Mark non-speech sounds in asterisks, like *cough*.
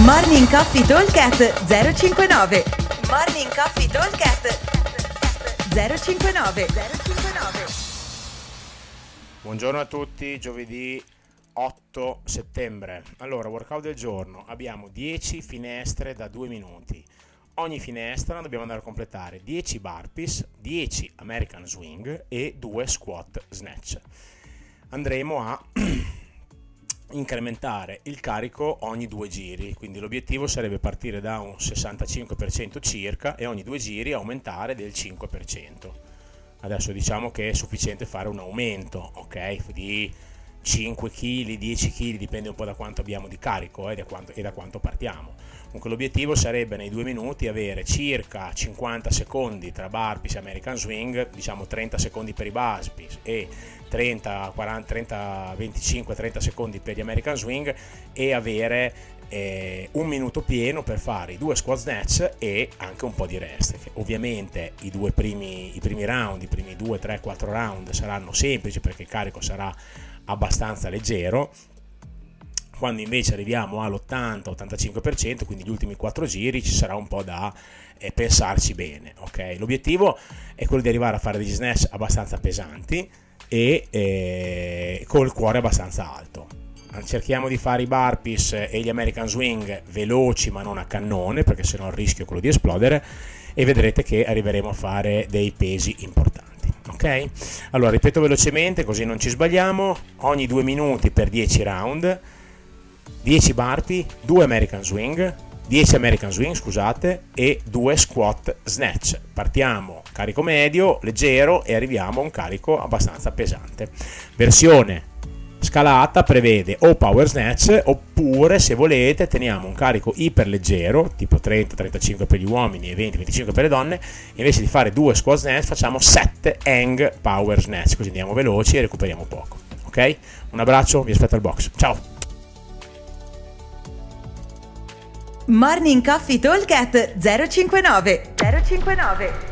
Morning Coffee Talkcast 059 Morning Coffee Talkcast 059 059 Buongiorno a tutti, giovedì 8 settembre. Allora, workout del giorno, abbiamo 10 finestre da 2 minuti. Ogni finestra dobbiamo andare a completare 10 burpees, 10 American Swing e 2 squat snatch. Andremo a *clears throat* incrementare il carico ogni due giri, quindi l'obiettivo sarebbe partire da un 65% circa e ogni due giri aumentare del 5%. Adesso diciamo che è sufficiente fare un aumento, ok, di 5 kg, 10 kg, dipende un po' da quanto abbiamo di carico eh, da quanto, e da quanto partiamo. Comunque l'obiettivo sarebbe nei due minuti avere circa 50 secondi tra burpees e American Swing, diciamo 30 secondi per i burpees e 30, 40, 30, 25, 30 secondi per gli American Swing e avere eh, un minuto pieno per fare i due squat snatch e anche un po' di rest. Ovviamente i due primi, i primi round, i primi 2, 3, 4 round saranno semplici perché il carico sarà abbastanza leggero quando invece arriviamo all'80-85%, quindi gli ultimi 4 giri, ci sarà un po' da eh, pensarci bene. Okay? L'obiettivo è quello di arrivare a fare degli snatch abbastanza pesanti e eh, col cuore abbastanza alto. Cerchiamo di fare i burpees e gli American Swing veloci ma non a cannone perché sennò il rischio è quello di esplodere e vedrete che arriveremo a fare dei pesi importanti. Ok? Allora ripeto velocemente così non ci sbagliamo. Ogni due minuti per 10 round 10 burpee, 2 American Swing, 10 American Swing, scusate, e 2 squat snatch. Partiamo carico medio, leggero e arriviamo a un carico abbastanza pesante. Versione scalata prevede o power snatch oppure se volete teniamo un carico iperleggero tipo 30-35 per gli uomini e 20-25 per le donne. Invece di fare due squat snatch facciamo 7 hang power snatch. Così andiamo veloci e recuperiamo poco ok? Un abbraccio vi aspetto al box. Ciao! Morning Coffee Talk 059 059